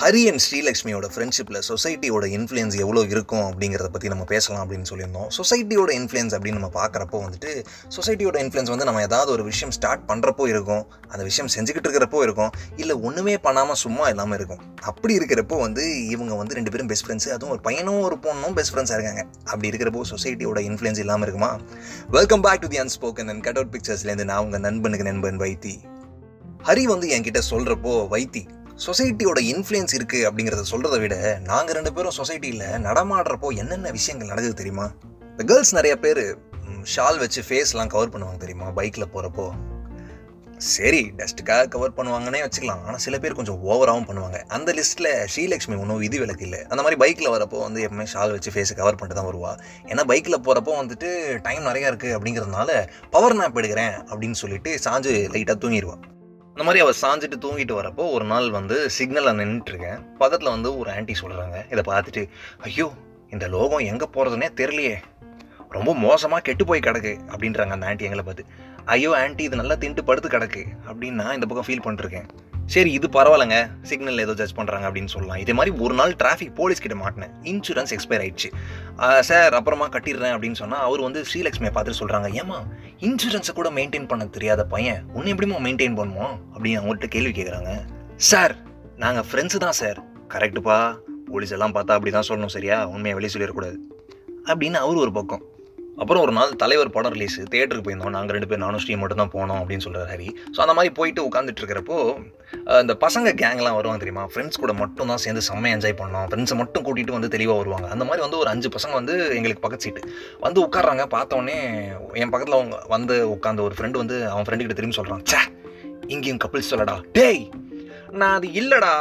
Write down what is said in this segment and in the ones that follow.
Hari and ஸ்ரீலக்ஷ்மியோட ஃப்ரெண்ட்ஷிப்பில் சொசைட்டியோட இன்ஃப்ளூயன்ஸ் எவ்வளோ இருக்கும் அப்படிங்கிறத பற்றி நம்ம பேசலாம் அப்படின்னு சொல்லியிருந்தோம். சொசைட்டியோட இன்ஃப்ளூயன்ஸ் அப்படின்னு நம்ம பார்க்குறப்போ வந்துட்டு சொசைட்டியோட இன்ஃப்ளூயன்ஸ் வந்து நம்ம ஏதாவது ஒரு விஷயம் ஸ்டார்ட் பண்ணுறப்போ இருக்கும் அந்த விஷயம் செஞ்சுக்கிட்டு இருக்கிறப்போ இருக்கும் இல்லை ஒன்றுமே பண்ணாமல் சும்மா இல்லாமல் இருக்கும். அப்படி இருக்கிறப்போ வந்து இவங்க வந்து ரெண்டு பேரும் பெஸ்ட் ஃப்ரெண்ட்ஸ் அதுவும் ஒரு பையனும் ஒரு பொண்ணும் பெஸ்ட் ஃப்ரெண்ட்ஸாக இருக்காங்க. அப்படி இருக்கிறப்போ சொசைட்டியோட இன்ஃப்ளூயன்ஸ் இல்லாமல் இருக்குமா? Welcome back to the unspoken and cut out பிக்சர்ஸ்லேருந்து நான் உங்கள் நண்பனுக்கு நண்பன் வைத்தி. ஹரி வந்து என்கிட்ட சொல்கிறப்போ வைத்தி சொசைட்டியோட இன்ஃப்ளூயன்ஸ் இருக்குது அப்படிங்கிறத சொல்கிறத விட நாங்கள் ரெண்டு பேரும் சொசைட்டியில் நடமாடுறப்போ என்னென்ன விஷயங்கள் நடக்குது தெரியுமா? இந்த கேர்ள்ஸ் நிறைய பேர் ஷால் வச்சு ஃபேஸ்லாம் கவர் பண்ணுவாங்க தெரியுமா பைக்கில் போகிறப்போ சரி டஸ்ட்டுக்காக கவர் பண்ணுவாங்கன்னே வச்சுக்கலாம். ஆனால் சில பேர் கொஞ்சம் ஓவராகவும் பண்ணுவாங்க. அந்த லிஸ்ட்டில் ஸ்ரீலக்ஷ்மி ஒன்றும் விதி விலக்கு இல்லை. அந்த மாதிரி பைக்கில் வரப்போ வந்து எப்பவுமே ஷால் வச்சு ஃபேஸை கவர் பண்ணிட்டு தான் வருவா. ஏன்னா பைக்கில் போகிறப்போ வந்துட்டு டைம் நிறையா இருக்குது அப்படிங்கிறதுனால பவர் நாப் எடுக்கிறேன் அப்படின்னு சொல்லிட்டு சாஞ்சு லைட்டாக தூங்கிடுவா அந்த மாதிரி அவள் சாஞ்சிட்டு தூங்கிட்டு வரப்போ ஒரு நாள் வந்து சிக்னலில் நின்றுட்டுருக்கேன் பக்கத்தில் வந்து ஒரு ஆன்ட்டி சொல்கிறாங்க இதை பார்த்துட்டு ஐயோ இந்த லோகம் எங்கே போகிறதுனே தெரியலையே. ரொம்ப மோசமாக கெட்டு போய் கிடக்கு. அப்படின்றாங்க அந்த ஆன்ட்டி எங்களை பார்த்து. ஐயோ ஆன்ட்டி இது நல்லா தின்ட்டு படுத்து கிடக்கு. அப்படின்னு நான் இந்த பக்கம் ஃபீல் பண்ணிருக்கேன் சரி இது பரவாயில்லைங்க. சிக்னல் ஏதோ ஜட்ஜ் பண்ணுறாங்க அப்படின்னு சொல்லலாம். இதே மாதிரி ஒரு நாள் டிராஃபிக் போலீஸ் கிட்ட மாட்டினேன். இன்சூரன்ஸ் எக்ஸ்பயர் ஆயிடுச்சு. சார் அப்புறமா கட்டிடுறேன் அப்படின்னு சொன்னால் அவர் வந்து ஸ்ரீலக்ஷ்மியை பார்த்துட்டு சொல்கிறாங்க ஏமா இன்சூரன்ஸை கூட மெயின்டைன் பண்ண தெரியாத பையன். உன்னை எப்படிமா மெயின்டைன் பண்ணுவோம் அப்படின்னு அவங்கள்ட்ட கேள்வி கேட்குறாங்க சார் நாங்கள் ஃப்ரெண்ட்ஸு தான் சார் கரெக்டுப்பா போலீஸ் எல்லாம் பார்த்தா அப்படி தான் சொல்லணும் சரியா? உண்மையை வெளியே சொல்லிடக்கூடாது. அப்படின்னு அவர் ஒரு பக்கம். அப்புறம் ஒரு நாள் தலைவர் படம் ரிலீஸ் தேட்டருக்கு போயிருந்தோம். நாங்கள் ரெண்டு பேர் நானும் ஸ்ரீ மட்டும் தான் போனோம் அப்படின்னு சொல்கிறார் ஹரி. ஸோ அந்த மாதிரி போயிட்டு உட்காந்துட்டு இருக்கிறப்போ இந்த பசங்க கேங்லாம் வருவாங்க தெரியுமா? ஃப்ரெண்ட்ஸ் கூட மட்டும் தான் சேர்ந்து செம்மையாக என்ஜாய் பண்ணோம் ஃப்ரெண்ட்ஸை மட்டும் கூட்டிகிட்டு வந்து தெளிவாக வருவாங்க. அந்த மாதிரி வந்து ஒரு அஞ்சு பசங்க வந்து எங்களுக்கு பக்கத்து சீட்டு வந்து உட்காடுறாங்க பார்த்தோன்னே என் பக்கத்தில் அவங்க வந்து உட்காந்த ஒரு ஃப்ரெண்டு வந்து அவன் ஃப்ரெண்டுக்கிட்ட திரும்பி சொல்கிறான் சே இங்கேயும் கப்பிள்ஸ் சொல்லடா. டேய் நான் அது இல்லைடா.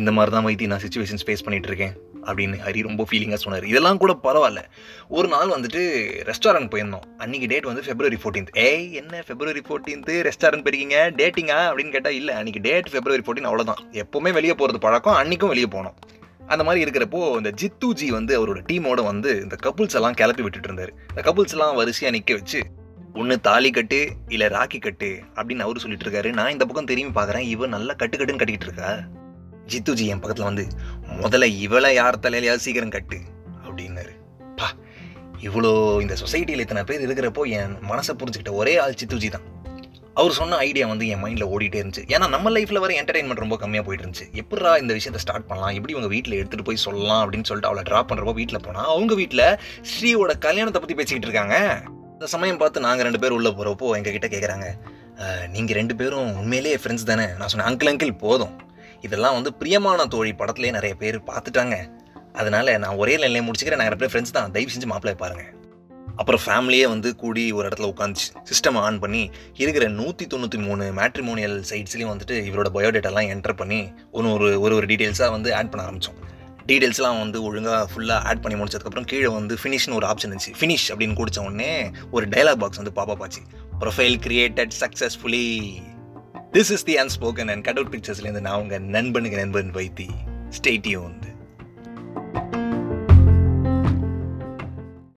இந்த மாதிரி தான் வைத்தி நான் சுச்சுவேஷன்ஸ் ஃபேஸ் பண்ணிகிட்டு இருக்கேன். அப்படின்னு ஹரி ரொம்ப ஃபீலிங்காக சொன்னார். இதெல்லாம் கூட பரவாயில்ல. ஒரு நாள் வந்துட்டு ரெஸ்டாரண்ட் போயிருந்தோம். அன்றைக்கி டேட் வந்து ஃபெப்ரவரி ஃபோர்டீன்த் ஏய் என்ன ஃபெப்ரவரி ஃபோர்டீன்த்து ரெஸ்டாரண்ட் போயிருக்கீங்க? டேட்டிங்கா அப்படின்னு கேட்டால் இல்லை. அன்றைக்கி டேட் ஃபெப்ரவரி ஃபோர்டீன் அவ்வளோதான் எப்போவுமே வெளியே போகிறது பழக்கம். அன்றைக்கும் வெளியே போனோம். அந்த மாதிரி இருக்கிறப்போ இந்த ஜித்துஜி வந்து அவரோட டீமோட வந்து இந்த கப்புள்ஸ் எல்லாம் கிளப்பி விட்டுட்டு இருந்தார். இந்த கப்புள்ஸ் எல்லாம் வரிசையாக நிற்க வச்சு ஒன்று தாலி கட்டு இல்லை ராக்கி கட்டு அப்படின்னு அவரு சொல்லிட்டு இருக்காரு. நான் இந்த பக்கம் திரும்பி பார்க்குறேன் இவன் நல்லா கட்டு கட்டுன்னு கட்டிக்கிட்டு இருக்கா? ஜித்துஜி என் பக்கத்தில் வந்து முதல்ல இவளை யார் தலையிலையாவது சீக்கிரம் கட்டு அப்படின்னாரு. பா இவ்வளோ இந்த சொசைட்டியில் இத்தனை பேர் இருக்கிறப்போ என் மனசை புரிஞ்சுக்கிட்ட ஒரே ஆள் சித்துஜி தான். அவர் சொன்ன ஐடியா வந்து என் மைண்டில் ஓடிட்டே இருந்துச்சு. ஏன்னா நம்ம லைஃப்பில் வர என்டர்டைன்மெண்ட் ரொம்ப கம்மியாக போயிட்டு இருந்துச்சு. எப்படா இந்த விஷயத்தை ஸ்டார்ட் பண்ணலாம்? எப்படி உங்கள் வீட்டில் எடுத்துகிட்டு போய் சொல்லலாம்? அப்படின்னு சொல்லிட்டு அவளை ட்ராப் பண்ணுறப்போ வீட்டில் போனால் அவங்க வீட்டில் ஸ்ரீயோட கல்யாணத்தை பற்றி பேசிக்கிட்டு இருக்காங்க. அந்த சமயம் பார்த்து நாங்கள் ரெண்டு பேர் உள்ளே போகிறப்போ எங்ககிட்ட கேட்குறாங்க நீங்கள் ரெண்டு பேரும் உண்மையிலேயே ஃப்ரெண்ட்ஸ் தானே? நான் சொன்னேன் அங்கிள் அங்கிள் போதும். இதெல்லாம் வந்து பிரியமான தோழி படத்துலேயே நிறைய பேர் பார்த்துட்டாங்க. அதனால நான் ஒரே நிலையை முடிச்சுக்கிறேன். நிறைய ஃப்ரெண்ட்ஸ் தான். தயவு செஞ்சு மாப்பிள்ளை பாருங்க. அப்புறம் ஃபேமிலியே வந்து கூடி ஒரு இடத்துல உட்காந்துச்சு சிஸ்டம் ஆன் பண்ணி இருக்கிற நூற்றி தொண்ணூற்றி மூணு மேட்ரிமோனியல் சைட்ஸ்லேயும் வந்துட்டு இவரோட பயோடேட்டாலாம் என்டர் பண்ணி ஒன்று ஒரு ஒரு ஒரு டீட்டெயில்ஸாக வந்து ஆட் பண்ண ஆரம்பித்தோம் டீட்டெயில்ஸ்லாம் வந்து ஒழுங்காக ஃபுல்லாக ஆட் பண்ணி முடிச்சதுக்கப்புறம் கீழே வந்து ஃபினிஷ்னு ஒரு ஆப்ஷன் இருந்துச்சு. ஃபினிஷ் அப்படின்னு குடித்த உடனே ஒரு டைலாக் பாக்ஸ் வந்து பாப்பா பாச்சு profile created successfully this is the unspoken and cutout பிக்சர்ஸ்லேருந்து நான் உங்கள் நண்பனுக்கு நண்பன் வைத்தி. ஸ்டேட்யூன்